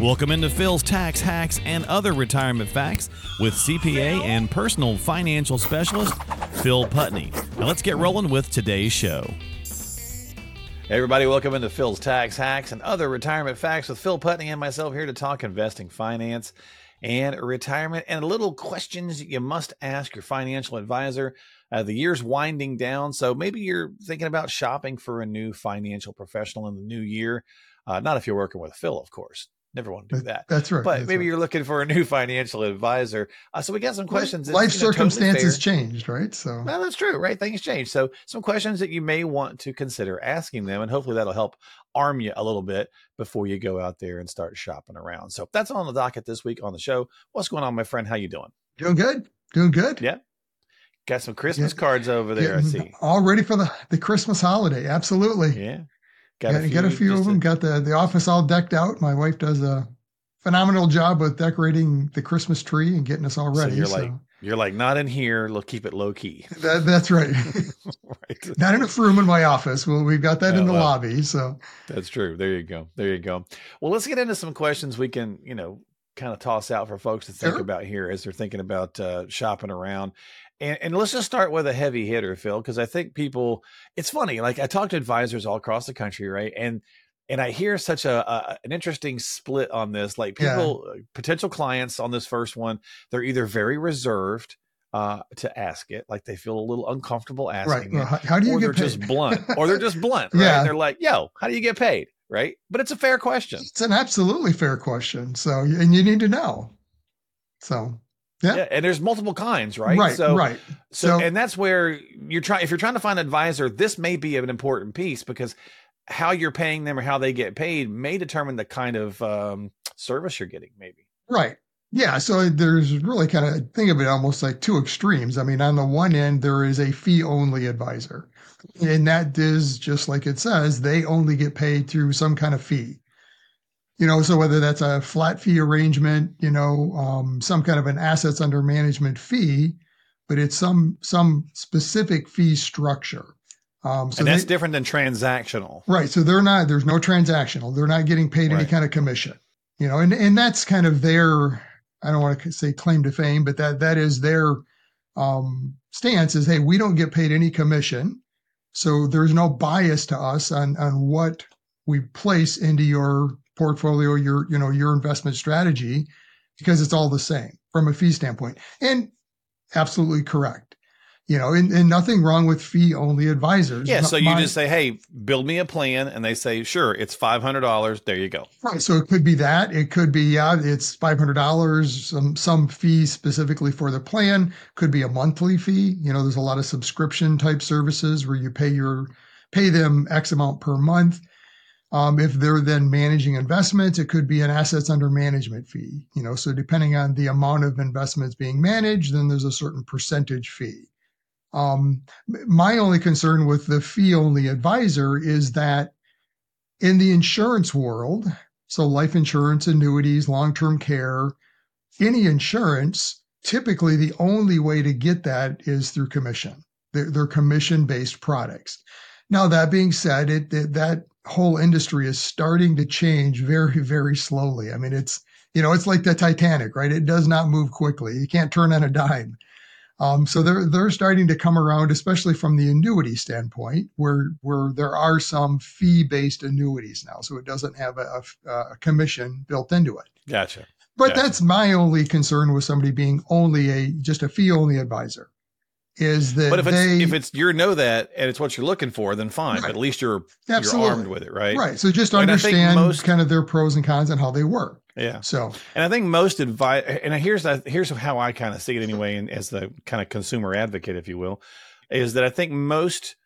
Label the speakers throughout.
Speaker 1: Welcome into Phil's Tax Hacks and Other Retirement Facts with CPA and personal financial specialist Phil Putney. Now let's get rolling with today's show.
Speaker 2: Hey everybody, welcome into Phil's Tax Hacks and Other Retirement Facts with Phil Putney and myself here to talk investing, finance, and retirement, and little questions you must ask your financial advisor. Uh, the year's winding down, so maybe you're thinking about shopping for a new financial professional in the new year. Uh, not if you're working with Phil, of course. Never want to do that.
Speaker 3: That's right.
Speaker 2: But
Speaker 3: that's
Speaker 2: maybe
Speaker 3: right.
Speaker 2: you're looking for a new financial advisor. Uh, so we got some questions.
Speaker 3: Life
Speaker 2: you know,
Speaker 3: circumstances
Speaker 2: fair.
Speaker 3: changed, right? So
Speaker 2: Well, that's true, right? Things change. So, some questions that you may want to consider asking them, and hopefully that'll help arm you a little bit before you go out there and start shopping around. So, that's all on the docket this week on the show. What's going on, my friend? How you doing?
Speaker 3: doing good, doing good.
Speaker 2: Yeah. Got some Christmas
Speaker 3: Yeah.
Speaker 2: cards over there. I see.
Speaker 3: all ready for the the Christmas holiday. Absolutely.
Speaker 2: Yeah.
Speaker 3: Got, got a few of them. Got the the office all decked out. My wife does a phenomenal job with decorating the Christmas tree and getting us all ready.
Speaker 2: So you're
Speaker 3: so
Speaker 2: like, you're like, not in here. Look, keep it low key.
Speaker 3: that, that's right.
Speaker 2: right.
Speaker 3: Not enough room in my office. Well, we've got that
Speaker 2: Oh,
Speaker 3: in the
Speaker 2: well.
Speaker 3: lobby. So
Speaker 2: That's true. There you go. There you go. Well, let's get into some questions we can, you know, kind of toss out for folks to think
Speaker 3: Sure.
Speaker 2: about here as they're thinking about uh, shopping around. And, and let's just start with a heavy hitter, Phil, because I think people. It's funny. Like I talk to advisors all across the country, right? And and I hear such a, a an interesting split on this. Like people, uh, potential clients on this first one, they're either very reserved uh, to ask it, like they feel a little uncomfortable
Speaker 3: right.
Speaker 2: asking
Speaker 3: Well,
Speaker 2: it
Speaker 3: how, how do you
Speaker 2: or they're
Speaker 3: get paid?
Speaker 2: just blunt, or they're just blunt, right?
Speaker 3: Yeah.
Speaker 2: They're like, "Yo, how do you get paid?" Right? But it's a fair question.
Speaker 3: It's an absolutely fair question. So and you need to know. So
Speaker 2: Yeah.
Speaker 3: Yeah.
Speaker 2: and there's multiple kinds, right?
Speaker 3: right,
Speaker 2: so,
Speaker 3: right.
Speaker 2: so,
Speaker 3: So-
Speaker 2: and that's where you're trying. If you're trying to find an advisor, this may be an important piece because how you're paying them or how they get paid may determine the kind of um, service you're getting. Maybe.
Speaker 3: Right. Yeah. So there's really kind of think of it almost like two extremes. I mean, on the one end, there is a fee only advisor, and that is just like it says, they only get paid through some kind of fee. You know, so whether that's a flat fee arrangement, you know, um, some kind of an assets under management fee, but it's some some specific fee structure. Um, so
Speaker 2: and that's
Speaker 3: they-
Speaker 2: different than transactional.
Speaker 3: Right. So they're not, there's no transactional. They're not getting paid any kind of commission, you know, and, and that's kind of their, I don't want to say claim to fame, but that, that is their um, stance is, Hey, we don't get paid any commission. So there's no bias to us on, on what we place into your portfolio, your, you know, your investment strategy, because it's all the same from a fee standpoint and absolutely correct. You know, and, and nothing wrong with fee only advisors.
Speaker 2: Yeah. So you
Speaker 3: my-
Speaker 2: just say, "Hey, build me a plan," and they say, "Sure, it's five hundred dollars." There you go.
Speaker 3: Right. So it could be that. It could be, yeah, it's $500, some, some fee specifically for the plan. Could be a monthly fee. You know, there's a lot of subscription type services where you pay your, pay them X amount per month. Um, if they're then managing investments, it could be an assets under management fee. You know, so depending on the amount of investments being managed, then there's a certain percentage fee. Um, my only concern with the fee only advisor is that in the insurance world, so life insurance, annuities, long-term care, any insurance, typically the only way to get that is through commission. They're, they're commission-based products. Now, that being said, it, that that whole industry is starting to change very, very slowly. I mean, it's, you know, it's like the Titanic, right? It does not move quickly. You can't turn on a dime. Um, so they're they're starting to come around, especially from the annuity standpoint, where where there are some fee based annuities now, so it doesn't have a, a, a commission built into it.
Speaker 2: Gotcha.
Speaker 3: But
Speaker 2: Gotcha.
Speaker 3: that's my only concern with somebody being only a just a fee only advisor, is that
Speaker 2: But if it's
Speaker 3: they
Speaker 2: if it's you know that and it's what you're looking for, then fine. But at least you're
Speaker 3: absolutely
Speaker 2: you're armed with it, right?
Speaker 3: right. So just
Speaker 2: And
Speaker 3: understand
Speaker 2: most-
Speaker 3: kind of their pros and cons and how they work.
Speaker 2: Yeah.
Speaker 3: So
Speaker 2: And I think most advice, and here's here's how I kind of see it anyway, and as the kind of consumer advocate, if you will, is that I think most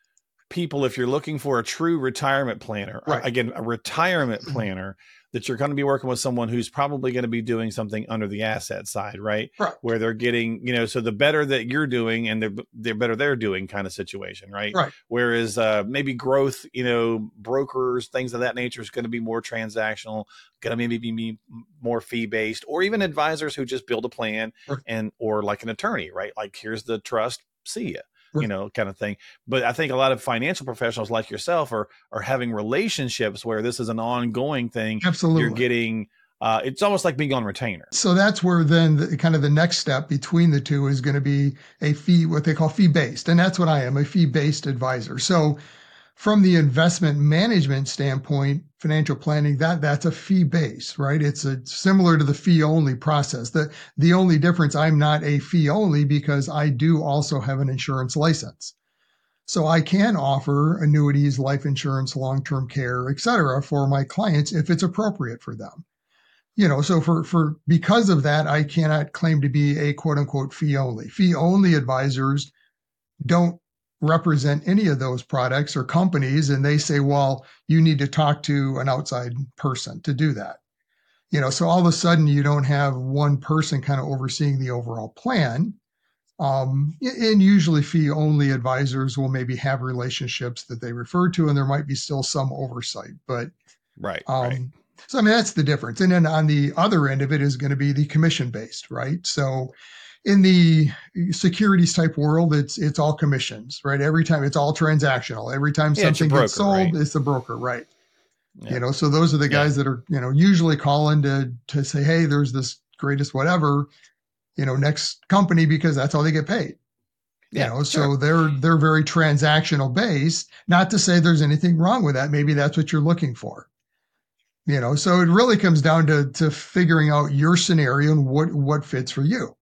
Speaker 2: people, if you're looking for a true retirement planner,
Speaker 3: Right.
Speaker 2: again, a retirement planner, that you're going to be working with someone who's probably going to be doing something under the asset side, right?
Speaker 3: Right.
Speaker 2: Where they're getting, you know, so the better that you're doing and the the better they're doing kind of situation, right?
Speaker 3: Right.
Speaker 2: Whereas uh, maybe growth, you know, brokers, things of that nature is going to be more transactional, going to maybe be more fee based, or even advisors who just build a plan
Speaker 3: Right.
Speaker 2: and or like an attorney, right? Like here's the trust, see ya. You know, kind of thing. But I think a lot of financial professionals like yourself are are having relationships where this is an ongoing thing
Speaker 3: absolutely,
Speaker 2: you're getting uh, it's almost like being on retainer.
Speaker 3: So that's where then the, kind of the next step between the two is going to be a fee, what they call fee based. And that's what I am, a fee based advisor. So from the investment management standpoint, financial planning, that that's a fee base, right? It's a similar to the fee only process. The the only difference, I'm not a fee only because I do also have an insurance license. So I can offer annuities, life insurance, long-term care, et cetera, for my clients if it's appropriate for them you know, so for, for, because of that, I cannot claim to be a quote unquote fee only. Fee only advisors don't represent any of those products or companies. And they say, well, you need to talk to an outside person to do that. You know, so all of a sudden you don't have one person kind of overseeing the overall plan. Um, and usually fee only advisors will maybe have relationships that they refer to, and there might be still some oversight, but
Speaker 2: right,
Speaker 3: um,
Speaker 2: right
Speaker 3: so I mean that's the difference. And then on the other end of it is going to be the commission based, right? So in the securities type world, it's it's all commissions, right? Every time it's all transactional. Every time yeah, something broker, gets sold, right? it's the broker, right? Yeah. You know, so those are the guys yeah. that are, you know, usually calling to to say, hey, there's this greatest whatever, you know, next company because that's how they get paid. You yeah, know, sure. so they're they're very transactional based. Not to say there's anything wrong with that. Maybe that's what you're looking for you know so it really comes down to to figuring out your scenario and what what fits for you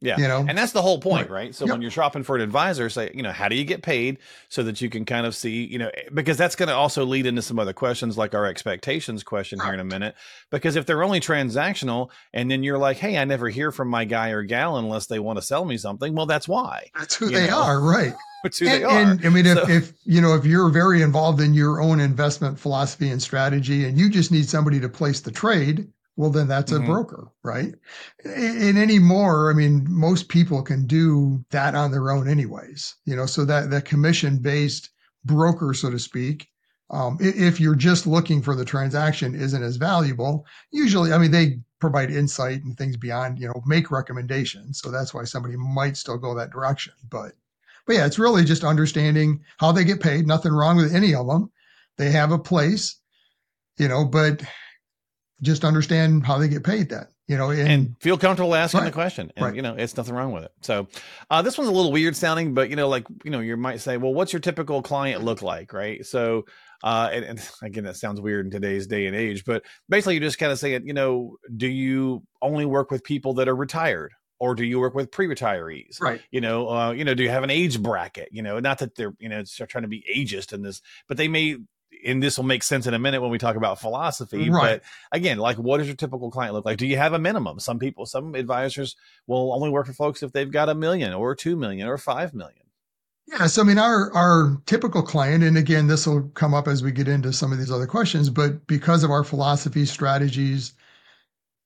Speaker 2: yeah. You know, and that's the whole point, right? right? So yep. when you're shopping for an advisor, say, you know, how do you get paid so that you can kind of see, you know, because that's going to also lead into some other questions like our expectations question right. here in a minute. Because if they're only transactional and then you're like, hey, I never hear from my guy or gal unless they want to sell me something, well, that's why.
Speaker 3: That's who they know? are, right?
Speaker 2: That's who
Speaker 3: and,
Speaker 2: they are.
Speaker 3: And I mean, so, if, if, you know, if you're very involved in your own investment philosophy and strategy and you just need somebody to place the trade, well then that's mm-hmm. a broker right and anymore i mean most people can do that on their own anyways you know so that that commission based broker so to speak um, if you're just looking for the transaction isn't as valuable usually i mean they provide insight and things beyond you know make recommendations so that's why somebody might still go that direction but but yeah it's really just understanding how they get paid nothing wrong with any of them they have a place you know but just understand how they get paid that you know
Speaker 2: and, and feel comfortable asking right, the question. And right. you know it's nothing wrong with it. So uh, this one's a little weird sounding but you know like you know you might say well what's your typical client look like? Right? So uh, and, and, again that sounds weird in today's day and age but basically you just kind of say it you know do you only work with people that are retired or do you work with pre-retirees?
Speaker 3: Right.
Speaker 2: You know uh, you know do you have an age bracket? You know not that they're you know trying to be ageist in this but they may and this will make sense in a minute when we talk about philosophy. Right. But again, like what does your typical client look like? Do you have a minimum? Some people, some advisors will only work for folks if they've got a million or two million or five million.
Speaker 3: Yeah, so I mean, our our typical client, and again, this will come up as we get into some of these other questions, but because of our philosophy, strategies,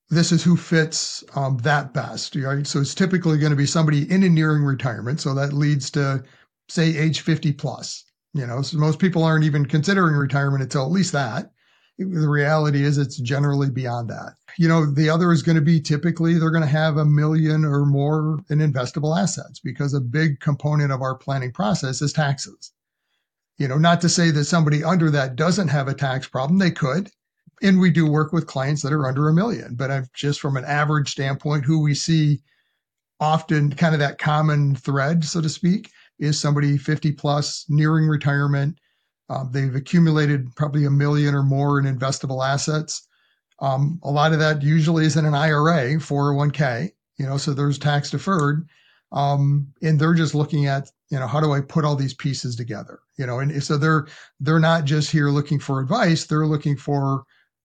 Speaker 3: this is who fits um, that best, right? So it's typically going to be somebody in and nearing retirement, so that leads to say age fifty plus. You know, so most people aren't even considering retirement until at least that. The reality is it's generally beyond that. You know, the other is going to be typically they're going to have a million or more in investable assets because a big component of our planning process is taxes. You know, not to say that somebody under that doesn't have a tax problem, they could. And we do work with clients that are under a million, but I've just from an average standpoint, who we see often kind of that common thread, so to speak, is somebody 50 plus nearing retirement. Uh, they've accumulated probably a million or more in investable assets. Um, a lot of that usually is in an IRA, 401k, you know, so there's tax deferred. Um, and they're just looking at, you know, how do I put all these pieces together? You know, and so they're they're not just here looking for advice, they're looking for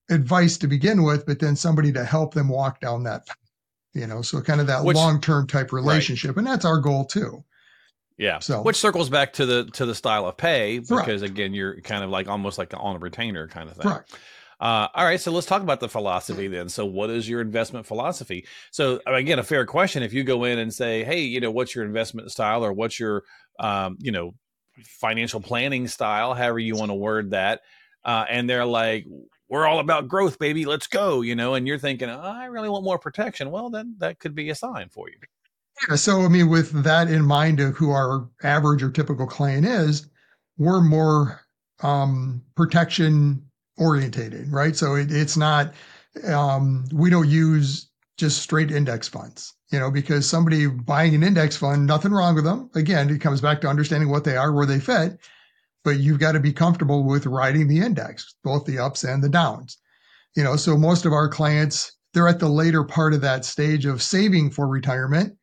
Speaker 3: advice to begin with, but then somebody to help them walk down that you know, so kind of that long-term type relationship. Right. And that's our goal too.
Speaker 2: Yeah. So which circles back to the to the style of pay because again you're kind of like almost like on a retainer kind of thing.
Speaker 3: Right.
Speaker 2: Uh, all right, so let's talk about the philosophy then. So, what is your investment philosophy? So, again, a fair question. If you go in and say, "Hey, you know, what's your investment style, or what's your, um, you know, financial planning style, however you want to word that," uh, and they're like, "We're all about growth, baby. Let's go," you know, and you're thinking, oh, "I really want more protection." Well, then that could be a sign for you.
Speaker 3: Yeah. So, I mean, with that in mind of who our average or typical client is, we're more um, protection orientated, right? So it, it's not, um, we don't use just straight index funds, you know, because somebody buying an index fund, nothing wrong with them. Again, it comes back to understanding what they are, where they fit, but you've got to be comfortable with riding the index, both the ups and the downs. You know, so most of our clients, they're at the later part of that stage of saving for retirement.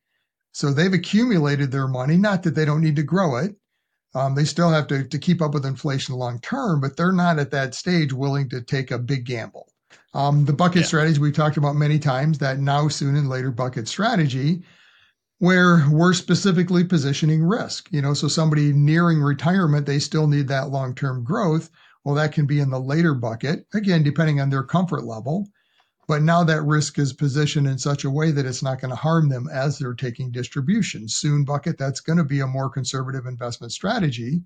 Speaker 3: So they've accumulated their money, not that they don't need to grow it. Um, they still have to, to keep up with inflation long term, but they're not at that stage willing to take a big gamble. Um, the bucket yeah. strategy we've talked about many times, that now, soon, and later bucket strategy, where we're specifically positioning risk. You know, so somebody nearing retirement, they still need that long term growth. Well, that can be in the later bucket, again, depending on their comfort level. But now that risk is positioned in such a way that it's not going to harm them as they're taking distribution. Soon bucket, that's going to be a more conservative investment strategy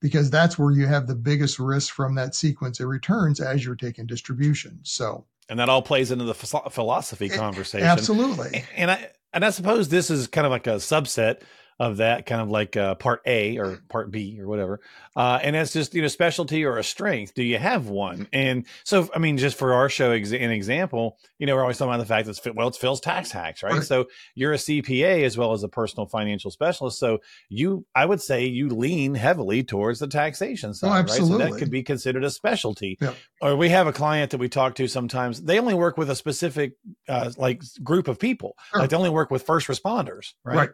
Speaker 3: because that's where you have the biggest risk from that sequence of returns as you're taking distribution. So,
Speaker 2: and that all plays into the philosophy conversation.
Speaker 3: Absolutely.
Speaker 2: And I and I suppose this is kind of like a subset of that kind of like uh, part A or part B or whatever. Uh, and that's just, you know, specialty or a strength. Do you have one? And so, I mean, just for our show, ex- an example, you know, we're always talking about the fact that, well, it's Phil's tax hacks, right? right? So you're a CPA as well as a personal financial specialist. So you, I would say you lean heavily towards the taxation oh, side, oh, absolutely. right? So that could be considered a specialty. Yeah. Or we have a client that we talk to sometimes, they only work with a specific, uh, like group of people. Sure. Like they only work with first responders, right? Right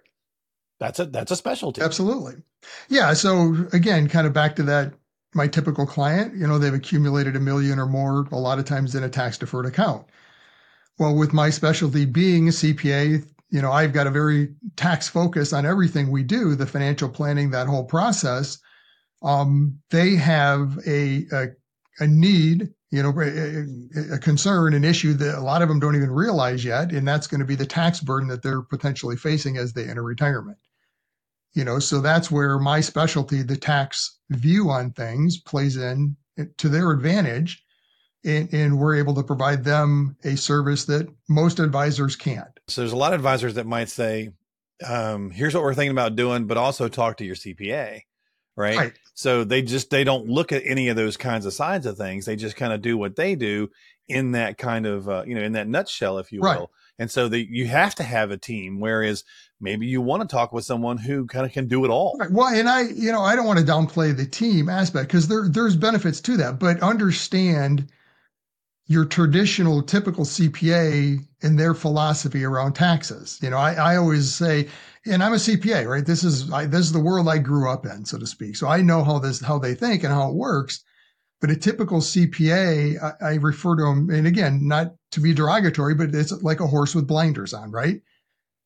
Speaker 2: that's a that's a specialty.
Speaker 3: Absolutely. Yeah. So again, kind of back to that my typical client, you know, they've accumulated a million or more a lot of times in a tax deferred account. Well, with my specialty being a CPA, you know, I've got a very tax focus on everything we do, the financial planning, that whole process. Um, they have a, a, a need, you know, a, a, concern, an issue that a lot of them don't even realize yet, and that's going to be the tax burden that they're potentially facing as they enter retirement you know so that's where my specialty the tax view on things plays in to their advantage and, and, we're able to provide them a service that most advisors can't.
Speaker 2: So there's a lot of advisors that might say um, here's what we're thinking about doing but also talk to your cpa right? right. So they just they don't look at any of those kinds of sides of things. They just kind of do what they do in that kind of uh, you know in that nutshell if you will. And so the, you have to have a team whereas maybe you want to talk with someone who kind of can do it all.
Speaker 3: Well, and I, you know, I don't want to downplay the team aspect because there there's benefits to that, but understand your traditional typical CPA and their philosophy around taxes. You know, I, I always say, and I'm a CPA, right? This is I, this is the world I grew up in, so to speak. So I know how this how they think and how it works. But a typical CPA, I, I refer to them, and again, not to be derogatory, but it's like a horse with blinders on, right?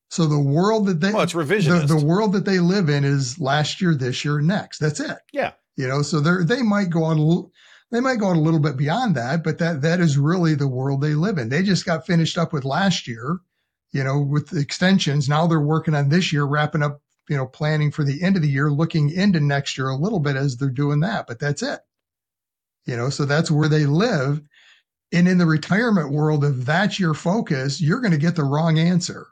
Speaker 3: So the world that they
Speaker 2: well, it's revisionist.
Speaker 3: The, the, world that they live in is last year, this year, next. That's it.
Speaker 2: Yeah.
Speaker 3: You know, so they they might go on they might go on a little bit beyond that, but that that is really the world they live in. They just got finished up with last year, you know, with the extensions. Now they're working on this year, wrapping up, you know, planning for the end of the year, looking into next year a little bit as they're doing that. But that's it. You know, so that's where they live. And in the retirement world, if that's your focus, you're going to get the wrong answer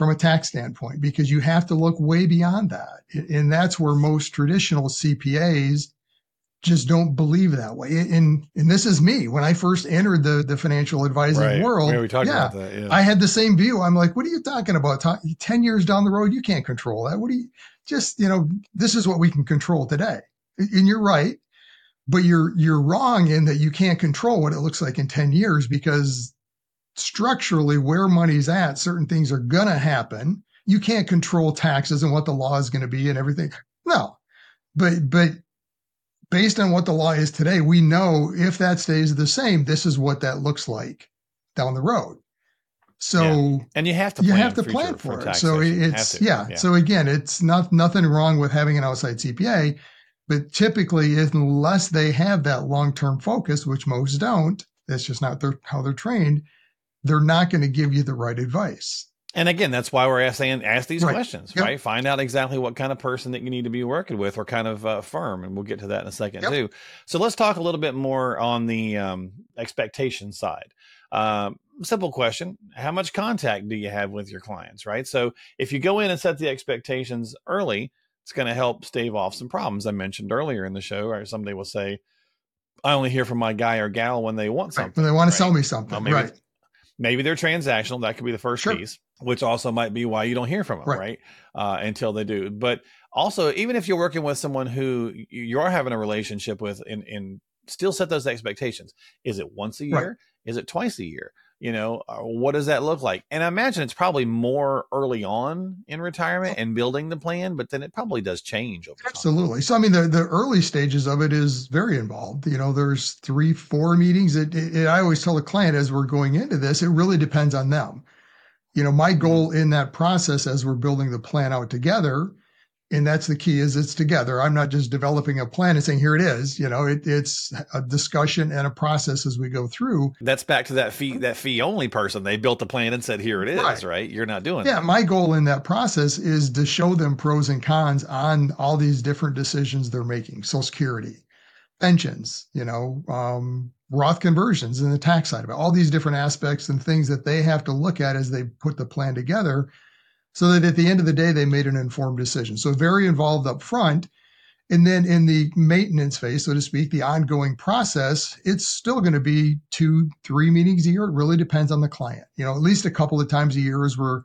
Speaker 3: from a tax standpoint because you have to look way beyond that. And that's where most traditional CPAs just don't believe that way. And and this is me when I first entered the the financial advising right. world.
Speaker 2: Yeah, we talked yeah, about that. Yeah.
Speaker 3: I had the same view. I'm like, what are you talking about? Ten years down the road, you can't control that. What do you just you know? This is what we can control today. And you're right, but you're you're wrong in that you can't control what it looks like in ten years because structurally where money's at, certain things are going to happen. You can't control taxes and what the law is going to be and everything. No, but, but based on what the law is today, we know if that stays the same, this is what that looks like down the road. So yeah.
Speaker 2: and you have to
Speaker 3: you have to plan for, for it. So it's yeah. yeah. So again, it's not nothing wrong with having an outside CPA, but typically, unless they have that long term focus, which most don't, that's just not their, how they're trained they're not going to give you the right advice.
Speaker 2: And again, that's why we're asking ask these right. questions, yep. right? Find out exactly what kind of person that you need to be working with, or kind of uh, firm, and we'll get to that in a second yep. too. So let's talk a little bit more on the um, expectation side. Um, simple question: How much contact do you have with your clients, right? So if you go in and set the expectations early, it's going to help stave off some problems I mentioned earlier in the show. Or somebody will say, I only hear from my guy or gal when they want something.
Speaker 3: Right, when they want
Speaker 2: right?
Speaker 3: to sell me something.
Speaker 2: Well,
Speaker 3: right.
Speaker 2: Maybe they're transactional. That could be the first
Speaker 3: Sure.
Speaker 2: piece, which also might be why you don't hear from them,
Speaker 3: Right.
Speaker 2: right? Uh, until they do. But also, even if you're working with someone who you- are having a relationship with, and, and still set those expectations. Is it once a
Speaker 3: Right.
Speaker 2: year? Is it twice a year? You know, uh, what does that look like? And I imagine it's probably more early on in retirement and building the plan, but then it probably does change over time.
Speaker 3: Absolutely. So, I mean, the, the early stages of it is very involved. You know, there's three, four meetings. It, it, it- I always tell the client as we're going into this, it really depends on them. You know, my goal in that process as we're building the plan out together, and that's the key is it's together. I'm not just developing a plan and saying, here it is. You know, it, it's a discussion and a process as we go through.
Speaker 2: That's back to that fee that fee only person. They built the plan and said, "Here it is." Right?
Speaker 3: Right.
Speaker 2: You're not doing
Speaker 3: Yeah,
Speaker 2: that.
Speaker 3: my goal in that process is to show them pros and cons on all these different decisions they're making. Social Security, pensions, you know, um, Roth conversions and the tax side of it, all these different aspects and things that they have to look at as they put the plan together so that at the end of the day, they made an informed decision. So very involved up front. And then in the maintenance phase, so to speak, the ongoing process, it's still going to be two, three meetings a year. It really depends on the client. You know, at least a couple of times a year as we're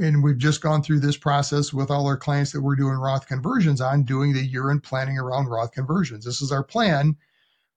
Speaker 3: and we've just gone through this process with all our clients that we're doing Roth conversions on, doing the year end planning around Roth conversions. This is our plan.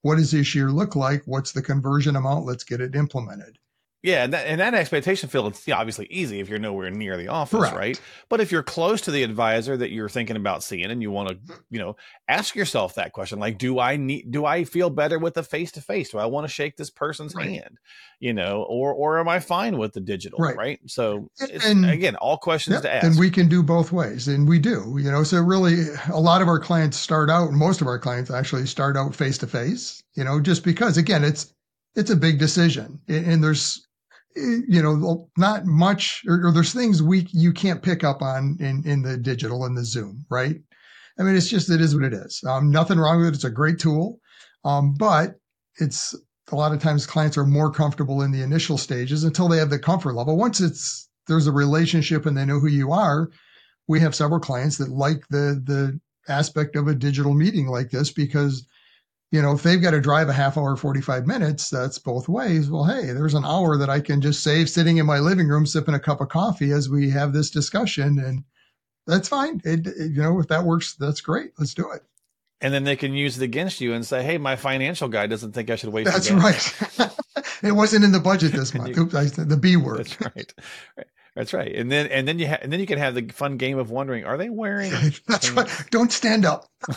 Speaker 3: What does this year look like? What's the conversion amount? Let's get it implemented.
Speaker 2: Yeah, and that, and that expectation field it's obviously easy if you're nowhere near the office,
Speaker 3: Correct.
Speaker 2: right? But if you're close to the advisor that you're thinking about seeing, and you want to, you know, ask yourself that question, like, do I need, do I feel better with the face to face? Do I want to shake this person's
Speaker 3: Right.
Speaker 2: hand, you know, or or am I fine with the digital, right?
Speaker 3: Right.
Speaker 2: So
Speaker 3: And-
Speaker 2: again, all questions to ask.
Speaker 3: And we can do both ways, and we do. You know, so really, a lot of our clients start out. Most of our clients actually start out face to face. You know, just because again, it's it's a big decision, and, there's you know not much, or, or there's things we you can't pick up on in in the digital and the Zoom, right? I mean, it's just it is what it is. Um, nothing wrong with it. It's a great tool, um, but it's a lot of times clients are more comfortable in the initial stages until they have the comfort level. Once it's there's a relationship and they know who you are, we have several clients that like the the aspect of a digital meeting like this because you know if they've got to drive a half hour 45 minutes that's both ways. Well hey there's an hour that i can just save sitting in my living room sipping a cup of coffee as we have this discussion and that's fine. It, it- you know if that works that's great. Let's do it.
Speaker 2: And then they can use it against you and say, "Hey, my financial guy doesn't think I should waste."
Speaker 3: that's right. It wasn't in the budget this month.
Speaker 2: you-
Speaker 3: Oops, I the b word.
Speaker 2: That's right. Right. That's right. And then and then you ha- and then you can have the fun game of wondering, are they wearing
Speaker 3: that's right don't stand up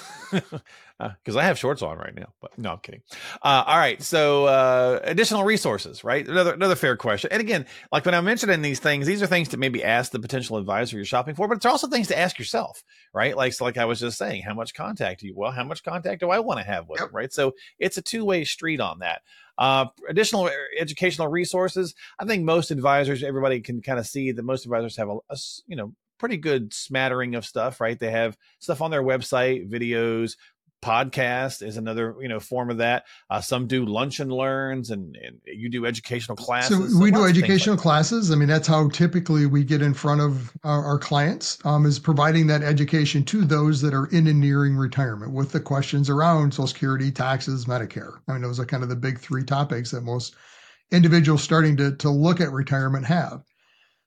Speaker 2: because I have shorts on right now. But no, I'm kidding. Uh, all right, so uh, additional resources, right? Another another fair question. And again, like when I'm mentioning these things, these are things to maybe ask the potential advisor you're shopping for, but it's also things to ask yourself, right? Like so like I was just saying, how much contact do you? Well, how much contact do I want to have with
Speaker 3: Yep.
Speaker 2: them, right? So it's a two way street on that. Uh, additional educational resources. I think most advisors, everybody can kind of see that most advisors have a you know pretty good smattering of stuff, right? They have stuff on their website, videos, podcast is another you know form of that. Uh, some do lunch and learns, and, and you do educational classes.
Speaker 3: So we do
Speaker 2: things like
Speaker 3: educational classes. I mean, that's how typically we get in front of our, our clients um, is providing that education to those that are in and nearing retirement with the questions around Social Security, taxes, Medicare. I mean, those are kind of the big three topics that most individuals starting to, to look at retirement have.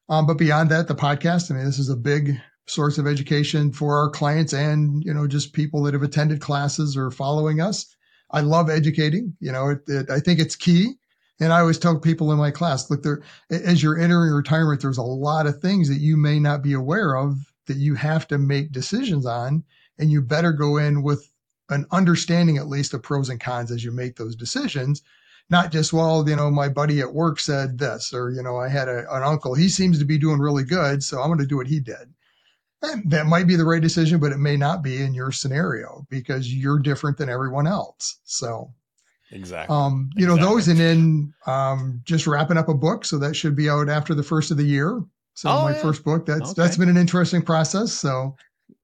Speaker 3: Um, but beyond that, the podcast, I mean, this is a big source of education for our clients and, you know, just people that have attended classes or following us. I love educating, you know, it, it, I think it's key. And I always tell people in my class, look, there, as you're entering retirement, there's a lot of things that you may not be aware of that you have to make decisions on. And you better go in with an understanding, at least, of pros and cons as you make those decisions. Not just, well, you know, my buddy at work said this, or, you know, I had a, an uncle, he seems to be doing really good. So I'm going to do what he did. That might be the right decision, but it may not be in your scenario because you're different than everyone else. So,
Speaker 2: exactly.
Speaker 3: um, you know, those and then um, just wrapping up a book. So that should be out after the first of the year. So
Speaker 2: Oh,
Speaker 3: my
Speaker 2: yeah.
Speaker 3: first book, that's
Speaker 2: Okay.
Speaker 3: that's been an interesting process. So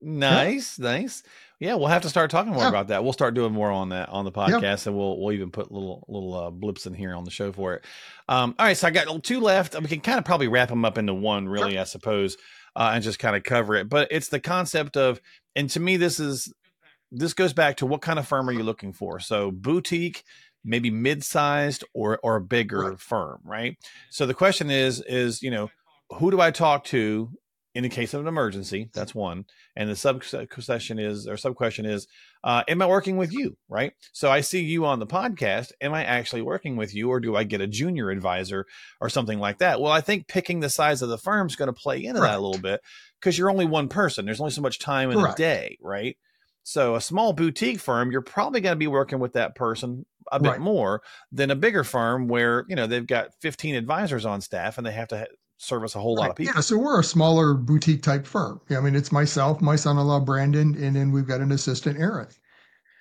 Speaker 2: Nice, nice. Yeah, we'll have to start talking more
Speaker 3: Yeah.
Speaker 2: about that. We'll start doing more on that on the podcast, and we'll we'll even put little little uh, blips in here on the show for it. Um, all right, so I got two left. We can kind of probably wrap them up into one, really, I suppose, uh, and just kind of cover it. But it's the concept of, and to me, this is this goes back to what kind of firm are you looking for? So boutique, maybe mid-sized or or a bigger firm, right? So the question is is, you know, who do I talk to in the case of an emergency? That's one. And the sub question is or sub question is, uh, am I working with you? Right. So I see you on the podcast. Am I actually working with you, or do I get a junior advisor or something like that? Well, I think picking the size of the firm is going to play into that a little bit because you're only one person. There's only so much time in Correct. a day, right? So a small boutique firm, you're probably going to be working with that person a bit right. more than a bigger firm where you know they've got 15 advisors on staff and they have to ha- service a whole right. lot of people.
Speaker 3: Yeah, so we're a smaller boutique type firm. I mean, it's myself, my son-in-law Brandon, and then we've got an assistant Aaron.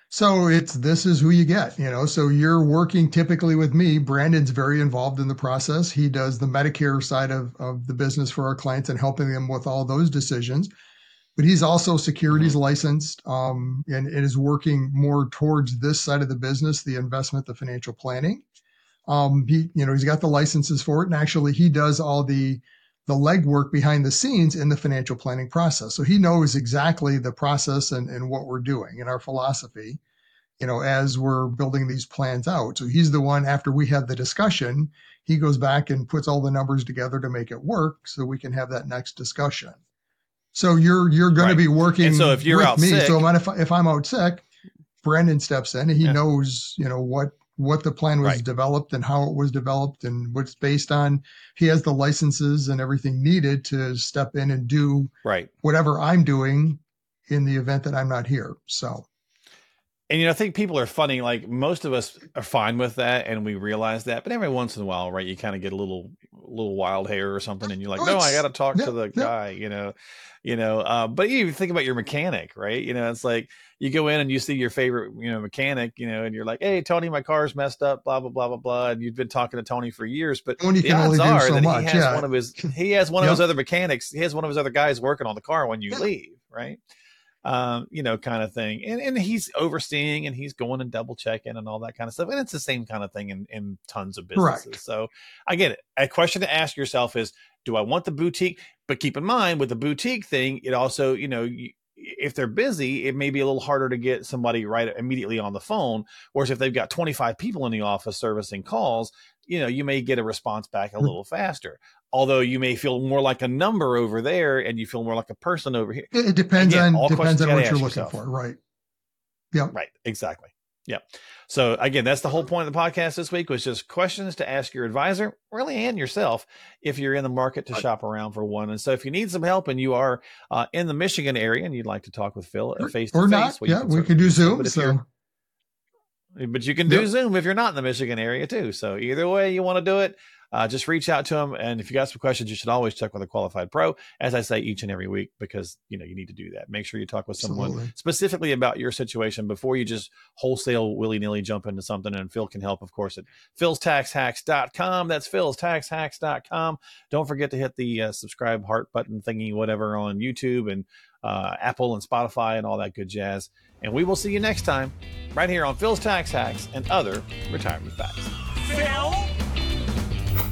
Speaker 3: So it's this is who you get, you know. So you're working typically with me. Brandon's very involved in the process. He does the Medicare side of, of the business for our clients and helping them with all those decisions but he's also securities mm-hmm. licensed um, and, and, is working more towards this side of the business, the investment, the financial planning. Um, he, you know, he's got the licenses for it, and actually, he does all the the legwork behind the scenes in the financial planning process. So he knows exactly the process and, and what we're doing and our philosophy, you know, as we're building these plans out. So he's the one after we have the discussion, he goes back and puts all the numbers together to make it work so we can have that next discussion. So you're you're going right. to be working. And
Speaker 2: so if you're out
Speaker 3: me,
Speaker 2: sick,
Speaker 3: so if, if I'm out sick, Brandon steps in and he yeah. knows you know what what the plan was right. developed and how it was developed and what's based on. He has the licenses and everything needed to step in and do
Speaker 2: right
Speaker 3: whatever I'm doing in the event that I'm not here. So
Speaker 2: and you know, I think people are funny. Like most of us are fine with that, and we realize that. But every once in a while, right, you kind of get a little, little wild hair or something, and you're like, "No, I got to talk yeah, to the yeah. guy," you know, you know. Uh, but you even think about your mechanic, right? You know, it's like you go in and you see your favorite, you know, mechanic, you know, and you're like, "Hey, Tony, my car's messed up," blah blah blah blah blah, and you've been talking to Tony for years, but the odds are so that much, he has yeah. one of his, he has one of his other mechanics, he has one of his other guys working on the car when you leave, right? Um, you know, kind of thing. And and he's overseeing and he's going and double checking and all that kind of stuff. And it's the same kind of thing in, in tons of businesses. So I get it. A question to ask yourself is, do I want the boutique? But keep in mind with the boutique thing, it also, you know, you, if they're busy, it may be a little harder to get somebody right immediately on the phone. Whereas if they've got 25 people in the office servicing calls, you know, you may get a response back a mm. little faster although you may feel more like a number over there and you feel more like a person over here.
Speaker 3: It, depends Again, on depends on what you're looking yourself. for, right?
Speaker 2: Yeah. Right. Exactly. Yeah. So again, that's the whole point of the podcast this week was just questions to ask your advisor, really, and yourself if you're in the market to shop around for one. And so if you need some help and you are uh, in the Michigan area and you'd like to talk with Phil face to face,
Speaker 3: yeah, we can do Zoom. So.
Speaker 2: But you can do yep. Zoom if you're not in the Michigan area too. So either way you want to do it, uh, just reach out to them. And if you got some questions, you should always check with a qualified pro, as I say each and every week, because you know you need to do that. Make sure you talk with someone Absolutely. specifically about your situation before you just wholesale willy nilly jump into something. And Phil can help, of course, at philstaxhacks.com. That's philstaxhacks.com. Don't forget to hit the uh, subscribe heart button thingy, whatever, on YouTube and uh, Apple and Spotify and all that good jazz. And we will see you next time right here on Phil's Tax Hacks and other retirement facts. Phil?